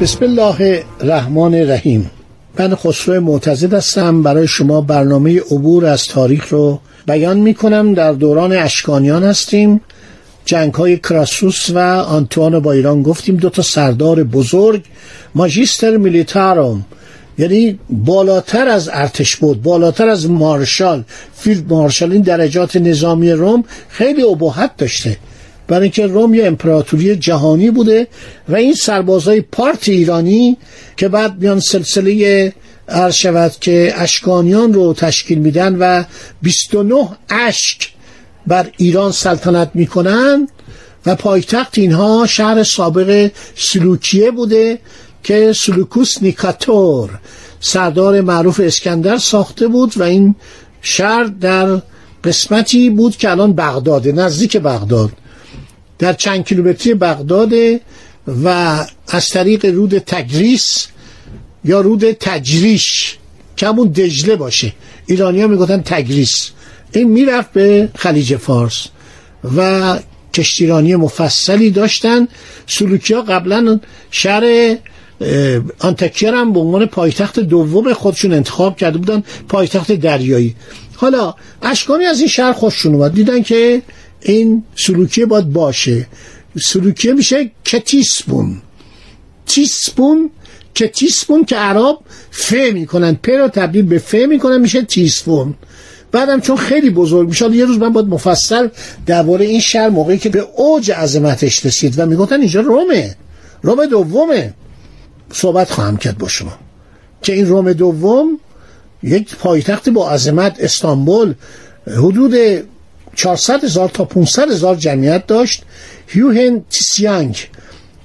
بسم الله الرحمن الرحیم. من خسرو معتزد هستم. برای شما برنامه عبور از تاریخ رو بیان می کنم در دوران اشکانیان هستیم. جنگ های کراسوس و آنتوان با ایران گفتیم. دو تا سردار بزرگ. ماجیستر میلیتاروم یعنی بالاتر از ارتش بود بالاتر از مارشال فیلد مارشال. این درجات نظامی روم خیلی ابهت داشته. برای اینکه روم یه امپراتوری جهانی بوده و این سربازای پارت ایرانی که بعد میان سلسله عرض شود که اشکانیان رو تشکیل میدن و 29 اشک بر ایران سلطنت می‌کنن و پایتخت اینها شهر سابق سلوکیه بوده که سلوکوس نیکاتور سردار معروف اسکندر ساخته بود و این شهر در قسمتی بود که الان بغداده نزدیک بغداد. در چند کیلومتری بغداده و از طریق رود تگریس یا رود تجریش که همون دجله باشه. ایرانی ها می‌گفتن تگریس. این می‌رفت به خلیج فارس و کشتیرانی مفصلی داشتن. سلوکی ها قبلا شهر آنتکیر هم به عنوان پایتخت دوم خودشون انتخاب کرده بودن پایتخت دریایی. حالا اشکانی از این شهر خوششون اومد. دیدن که این سلوکیه باید باشه. سلوکیه میشه کتیسپون تیسپون که تیسپون که عرب ف می‌کنن. پ رو تبدیل به ف می‌کنن میشه تیسپون بعدم چون خیلی بزرگ میشه یه روز من باید مفصل درباره این شهر موقعی که به اوج عظمتش رسید و می‌گفتن اینجا رومه. روم دومه. صحبت خواهم کرد با شما. که این روم دوم یک پایتخت با عظمت استانبول حدود 400 هزار تا 500 هزار جمعیت داشت. هیوهن تیسیانگ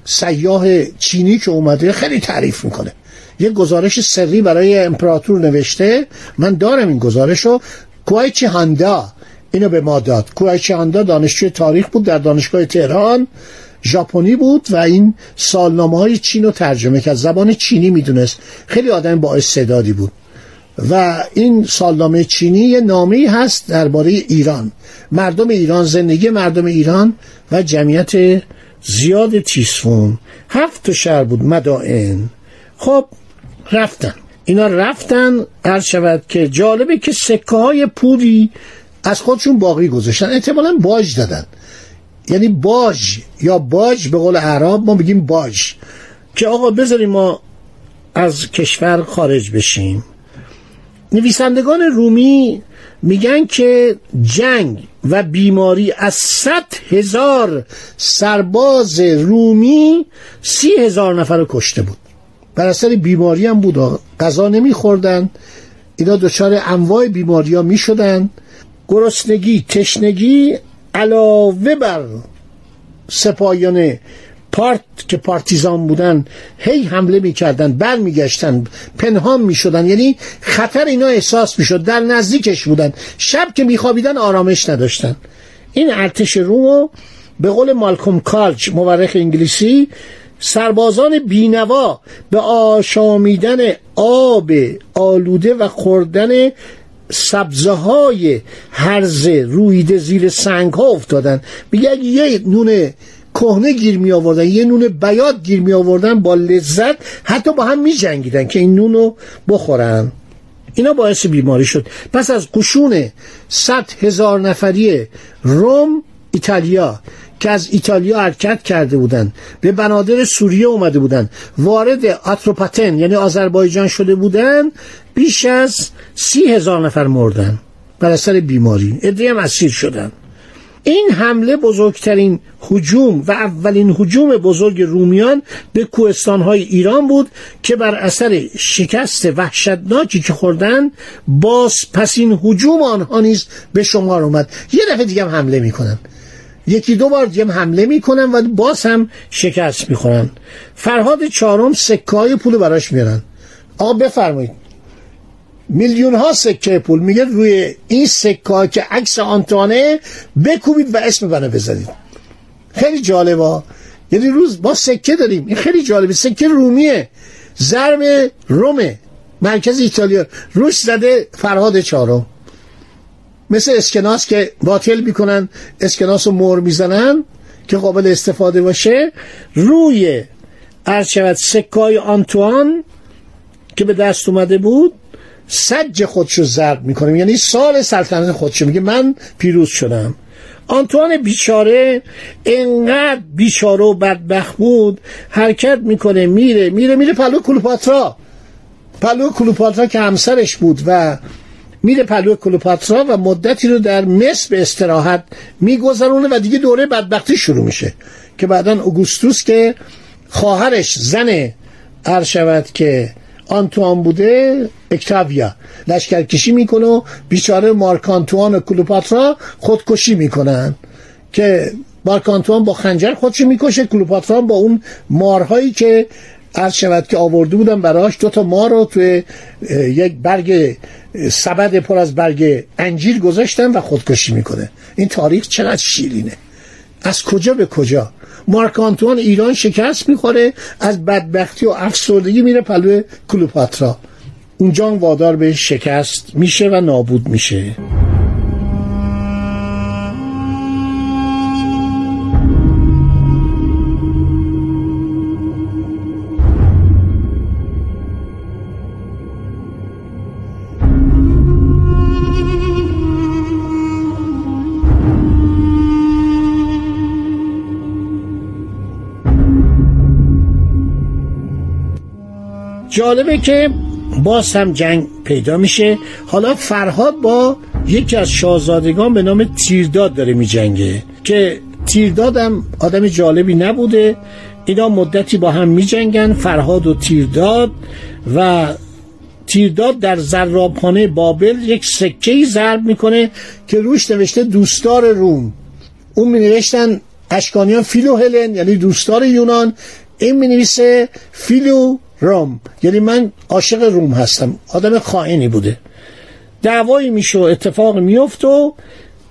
سیاه چینی که اومده خیلی تعریف می‌کنه. یه گزارش سری برای امپراتور نوشته. من دارم این گزارش رو کوایچی هاندا اینو به ما داد. کوایچی هاندا دانشجوی تاریخ بود در دانشگاه تهران. ژاپنی بود و این سالنامه های چین رو ترجمه کرد. زبان چینی می‌دونست. خیلی آدم با استعدادی بود. و این سالنامه چینی یه نامه هست درباره ایران. مردم ایران زندگی مردم ایران و جمعیت زیاد تیسفون هفت شهر بود مدائن. خب رفتن. اینا رفتن هر شود که جالبه که سکه های پولی از خودشون باقی گذاشتن. احتمالا باج دادن. یعنی باج یا باج به قول عرب ما بگیم باج. که آقا بذاریم ما از کشور خارج بشیم. نویسندگان رومی میگن که جنگ و بیماری از صد هزار سرباز رومی سی هزار نفر رو کشته بود. بر اثر بیماری هم بود. غذا نمیخوردن. اینا دچار انواع بیماری ها می‌شدن. گرسنگی تشنگی علاوه بر سپاهیان پارت که پارتیزان بودن هی حمله می‌کردن بر میگشتن پنهان می‌شدن یعنی خطر اینا احساس می‌شد در نزدیکش بودن شب که میخوابیدن آرامش نداشتن. این ارتش رومو به قول مالکوم کالچ مورخ انگلیسی سربازان بینوا به آشامیدن آب آلوده و خوردن سبزه های هرزه رویده زیر سنگ ها افتادن. میگه یه نون کهنه گیر می آوردن یه نون بیاد گیر می آوردن با لذت حتی با هم می جنگیدن که این نون رو بخورن. اینا باعث بیماری شد. پس از قشون صد هزار نفری روم ایتالیا که از ایتالیا حرکت کرده بودند. به بنادر سوریه اومده بودند. وارد آتروپاتن یعنی آذربایجان شده بودند بیش از سی هزار نفر مردن بر اثر بیماری. ادری هم اسیر شدن این حمله بزرگترین حجوم و اولین حجوم بزرگ رومیان به کوهستانهای ایران بود که بر اثر شکست وحشتناکی که خوردن باز پس این حجوم آنها نیز به شمار اومد. یه دفعه دیگه هم حمله می‌کنن یکی دو بار دیگه حمله می‌کنن و باز هم شکست می‌خورن. فرهاد چهارم سکه های پول براش میارن آقا بفرمایید. میلیون ها سکه پول میگه روی این سکه که عکس آنتوانه بکوبید و اسم بنا بزنید. خیلی جالبه. یعنی روز با سکه داریم. این خیلی جالبه. سکه رومیه. ضرب رومه. مرکز ایتالیا. روش زده فرهاد چهارم. مثل اسکناس که باطل می‌کنن اسکناس رو مور می‌زنن که قابل استفاده باشه. روی ارشود سکای آنتوان که به دست اومده بود سج خودشو ضرب می‌کنه. یعنی سال سلطنت خودشو میگه من پیروز شدم. آنتوان بیچاره انقدر بیچاره و بدبخت بود حرکت می‌کنه میره میره میره پلو کلوپاترا. پلو کلوپاترا که همسرش بود و میره پلو کلوپاترا و مدتی رو در مصر به استراحت میگذرونه و دیگه دوره بدبختی شروع میشه که بعدا اوگوستوس که خواهرش زن عرض شود که آنتوان بوده اکتاویا لشکرکشی می‌کنه و بیچاره مارک آنتوان و کلوپاترا خودکشی می‌کنن که مارک آنتوان با خنجر خودشو می‌کشه کلوپاترا با اون مارهایی که عرض شود که آورده بودن براش دو تا مار رو توی یک برگ سبد پر از برگ انجیر گذاشتن و خودکشی می‌کنه. این تاریخ چقدر شیرینه. از کجا به کجا؟ مارک آنتوان ایران شکست می‌خوره از بدبختی و افسردگی میره پلو کلوپاترا. اونجا وادار به شکست میشه و نابود میشه. جالبه که باز هم جنگ پیدا میشه. حالا فرهاد با یکی از شاهزادگان به نام تیرداد داره میجنگه که تیرداد هم آدم جالبی نبوده. اینا مدتی با هم میجنگن فرهاد و تیرداد و تیرداد در زرابخانه بابل یک سکه ضرب می‌کنه که روش نوشته دوستار روم. اون می نوشتن اشکانیان فیلو هلن یعنی دوستار یونان. این می نویسه فیلو روم. یعنی من عاشق روم هستم. آدم خائنی بوده. دعوایی میشه و اتفاق میفت و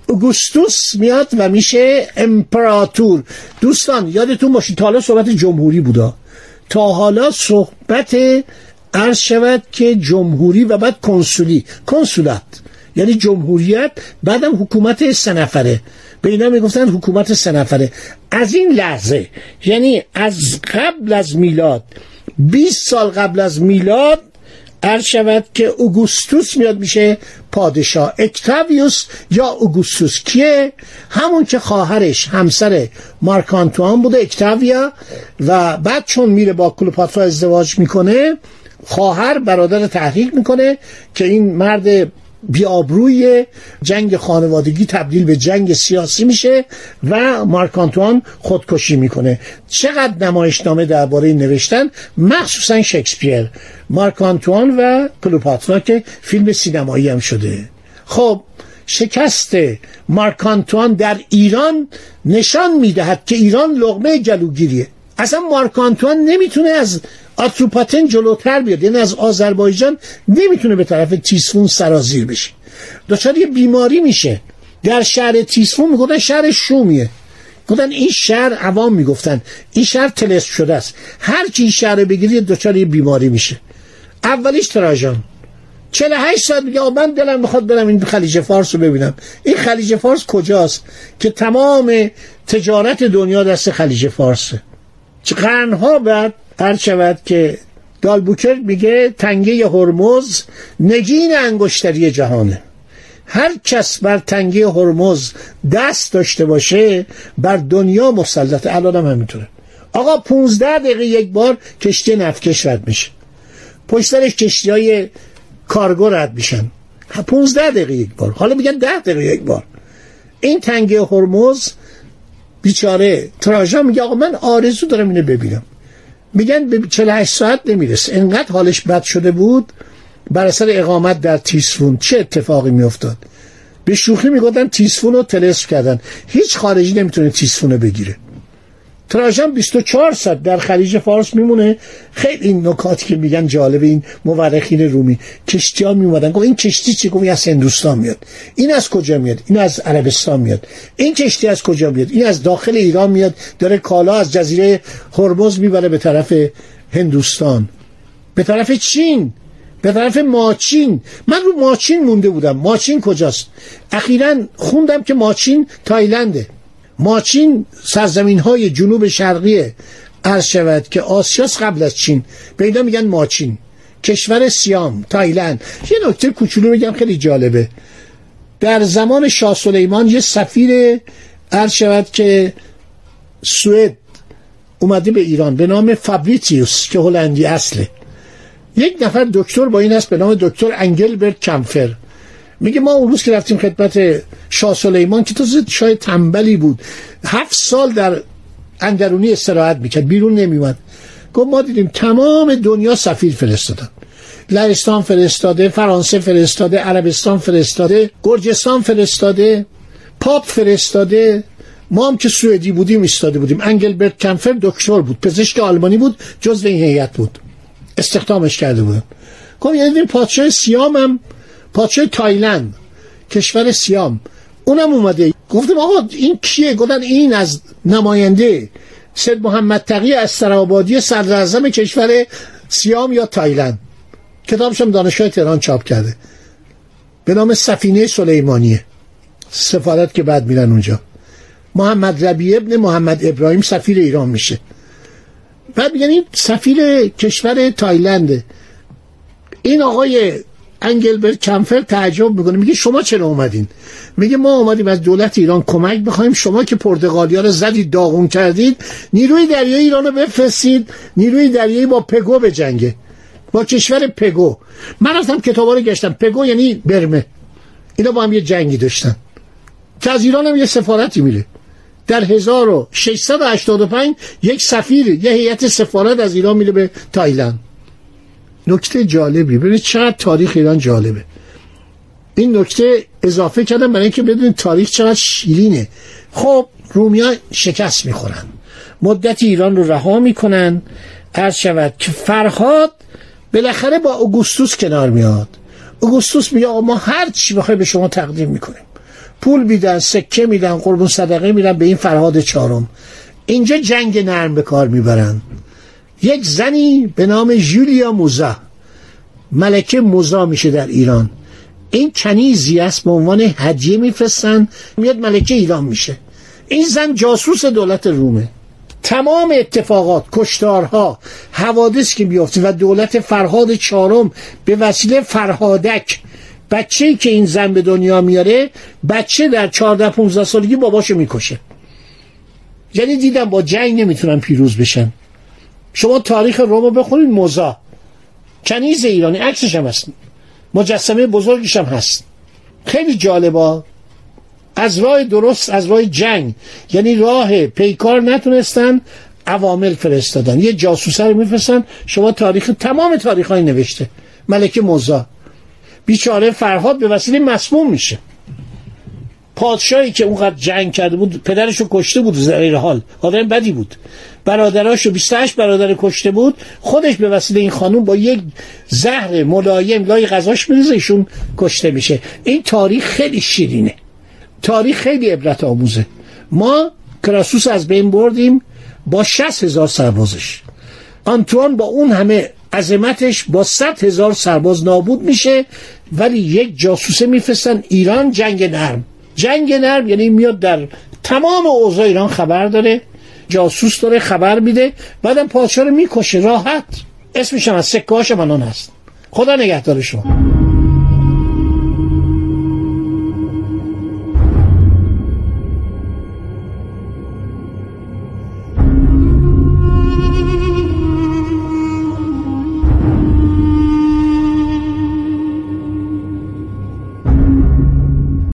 اوگوستوس میاد و میشه امپراتور. دوستان یادتون باشید تا حالا صحبت جمهوری بودا. تا حالا صحبت عرض شود که جمهوری و بعد کنسولی. کنسولت یعنی جمهوریت بعدم حکومت سه نفره. به اینا می‌گفتن حکومت سه نفره. از این لحظه یعنی از قبل از میلاد 20 سال قبل از میلاد عرض شود که اوگوستوس میاد میشه پادشاه. اکتاویوس یا اوگوستوس کیه؟ همون که خواهرش همسر مارک آنتوان بوده اکتاویا. و بعد چون میره با کلوپاترا ازدواج می‌کنه خواهر برادر تحریک می‌کنه که این مرد بیابروی جنگ خانوادگی تبدیل به جنگ سیاسی میشه و مارک آنتوان خودکشی می‌کنه. چقدر نمایشنامه درباره نوشتن؟ مخصوصا شکسپیر مارک آنتوان و کلوپاترا که فیلم سینمایی هم شده. خب شکست مارک آنتوان در ایران نشان می‌دهد که ایران لغمه جلوگیریه. اصلا مارک آنتوان نمی‌تونه از آتروپاتن جلوتر بیاد. یعنی از آذربایجان نمی‌تونه به طرف تیسفون سرازیر بشه. دچار یه بیماری میشه. در شهر تیسفون می‌گفتن شهر شومیه. گفتن این شهر عوام می‌گفتن. این شهر تلس شده است. هر کی شهر بگیری دچار یه بیماری میشه. اولیش تراژان. 48 ساعت میگه من دلم می‌خواد برم این خلیج فارس رو ببینم. این خلیج فارس کجاست؟ که تمام تجارت دنیا دست خلیج فارسه. چه قرنها بعد هر شود که دالبوکر میگه تنگه هرمز نگین انگشتری جهانه. هر کس بر تنگه هرمز دست داشته باشه بر دنیا مسلط الان هم همینطوره. آقا 15 دقیقه یک بار کشتی نفتکش رد میشه. پشت سرش کشتی های کارگو رد میشن. 15 دقیقه یک بار. حالا میگن 10 دقیقه یک بار. این تنگه هرمز بیچاره تراژان میگه آقا من آرزو دارم اینو ببینم. میگن به 48 ساعت نمی‌رسه. انقدر حالش بد شده بود بر اثر اقامت در تیسفون چه اتفاقی میافتاد؟ به شوخی می‌گفتن تیسفون رو تلسف کردن. هیچ خارجی نمی‌تونه تیسفون رو بگیره. تراژان 24 ساعت در خلیج فارس میمونه. خیلی این نکاتی که میگن جالب این مورخین رومی. کشتی ها میومدن گفت این کشتی چی؟ گفت از هندوستان میاد. این از کجا میاد؟ این از عربستان میاد. این کشتی از کجا میاد؟ این از داخل ایران میاد. داره کالا از جزیره هرمز می‌بره به طرف هندوستان. به طرف چین. به طرف ماچین. من رو ماچین مونده بودم. ماچین کجاست؟ اخیرا خوندم که ماچین تایلنده. ماچین سرزمین های جنوب شرقی عرض شود که آسیاس قبل از چین. به اینا میگن ماچین. کشور سیام تایلند. یه نکته کوچولو میگم خیلی جالبه. در زمان شاه سلیمان یه سفیر عرض شود که سوئد اومده به ایران به نام فابریتیوس که هلندی اصله. یک نفر دکتر با این است به نام دکتر انگلبرت کمفر میگه ما اون روز که رفتیم خدمت شاه سلیمان که تو شاه تنبلی بود. هفت سال در اندرونی استراحت می‌کرد بیرون نمیومد گفت ما دیدیم تمام دنیا سفیر فرستادن. لهستان فرستاده فرانسه فرستاده عربستان فرستاده گرجستان فرستاده پاپ فرستاده. ما هم که سوئدی بودیم ایستاده بودیم. انگلبرت کمفر دکتر بود پزشک آلمانی بود جزو این هیئت بود. استخدامش کرده بودن گفت یعنی پادشاه سیام هم پادشاه تایلند کشور سیام. اونم اومده. گفتم آقا این کیه؟ گفتن این از نماینده سید محمد تقی استرابادی صدر کشور سیام یا تایلند. کتابشم دانشگاه تهران چاپ کرده. به نام سفینه سلیمانیه. سفارت که بعد میرن اونجا. محمد ربی ابن محمد ابراهیم سفیر ایران میشه. بعد میگن این سفیر کشور تایلنده. این آقای انگلبرت کمفر تعجب می‌کنه. میگه شما چرا اومدین؟ میگه ما اومدیم از دولت ایران کمک بخوایم. شما که پرتغالیا رو زدید داغون کردید نیروی دریایی ایران رو بفرستید. نیروی دریایی با پگو به جنگه. با کشور پگو. من رفتم کتابا رو گشتم. پگو یعنی برمه. اینا با هم یه جنگی داشتن. که از ایران هم یه سفارتی میره. در 1685 یک سفیر یه هیئت سفارت از ایران میره به تایلند. نکته جالبی. ببینید چقدر تاریخ ایران جالبه. این نکته اضافه کردم برای اینکه بدونید تاریخ چقدر شیرینه. خب رومیا شکست می‌خورن. مدت ایران رو رها می‌کنن. عرض شود که فرهاد بالاخره با اوگوستوس کنار میاد. اوگوستوس میگه ما هر چی بخوای به شما تقدیم می‌کنیم. پول میدن سکه میدن قربون صدقه میدن به این فرهاد چهارم. اینجا جنگ نرم به کار می‌برن. یک زنی به نام جولیا موزا. ملکه موزا میشه در ایران. این کنیزی است به عنوان هدیه میفرستن. میاد ملکه ایران میشه. این زن جاسوس دولت رومه. تمام اتفاقات کشتارها حوادث که بیافته و دولت فرهاد چهارم به وسیله فرهادک بچه که این زن به دنیا میاره بچه در 14 15 سالگی باباشو می‌کشه. یعنی دیدم با جنگ نمی‌تونن پیروز بشن. شما تاریخ رومو بخونید موزا. کنیز ایرانی عکسش هم هست. مجسمه بزرگش هم هست. خیلی جالبا از راه درست از راه جنگ. یعنی راه پیکار نتونستن عوامل فرستادن. یه جاسوسه رو میفرستن شما تاریخ تمام تاریخ های نوشته. ملکه موزا. بیچاره فرهاد به وسیله مسموم میشه. پادشاهی که اونقدر جنگ کرده بود پدرش رو کشته بود زیر حال. آدم بدی بود. برادراشو 28 برادر کشته بود. خودش به وسیله این خانوم با یک زهر ملایم لای غذاش میریزه ایشون کشته میشه. این تاریخ خیلی شیرینه. تاریخ خیلی عبرت آموزه. ما کراسوس از بین بردیم با 60 هزار سربازش. آنتوان با اون همه عظمتش با 100 هزار سرباز نابود میشه ولی یک جاسوسه میفرستن. ایران جنگ نرم. جنگ نرم یعنی میاد در تمام اوضاع ایران خبر داره جاسوس داره خبر میده بعدم پادشاه رو می‌کشه راحت. اسمش هم از سکه هاش منان هست. خدا نگهدار شما.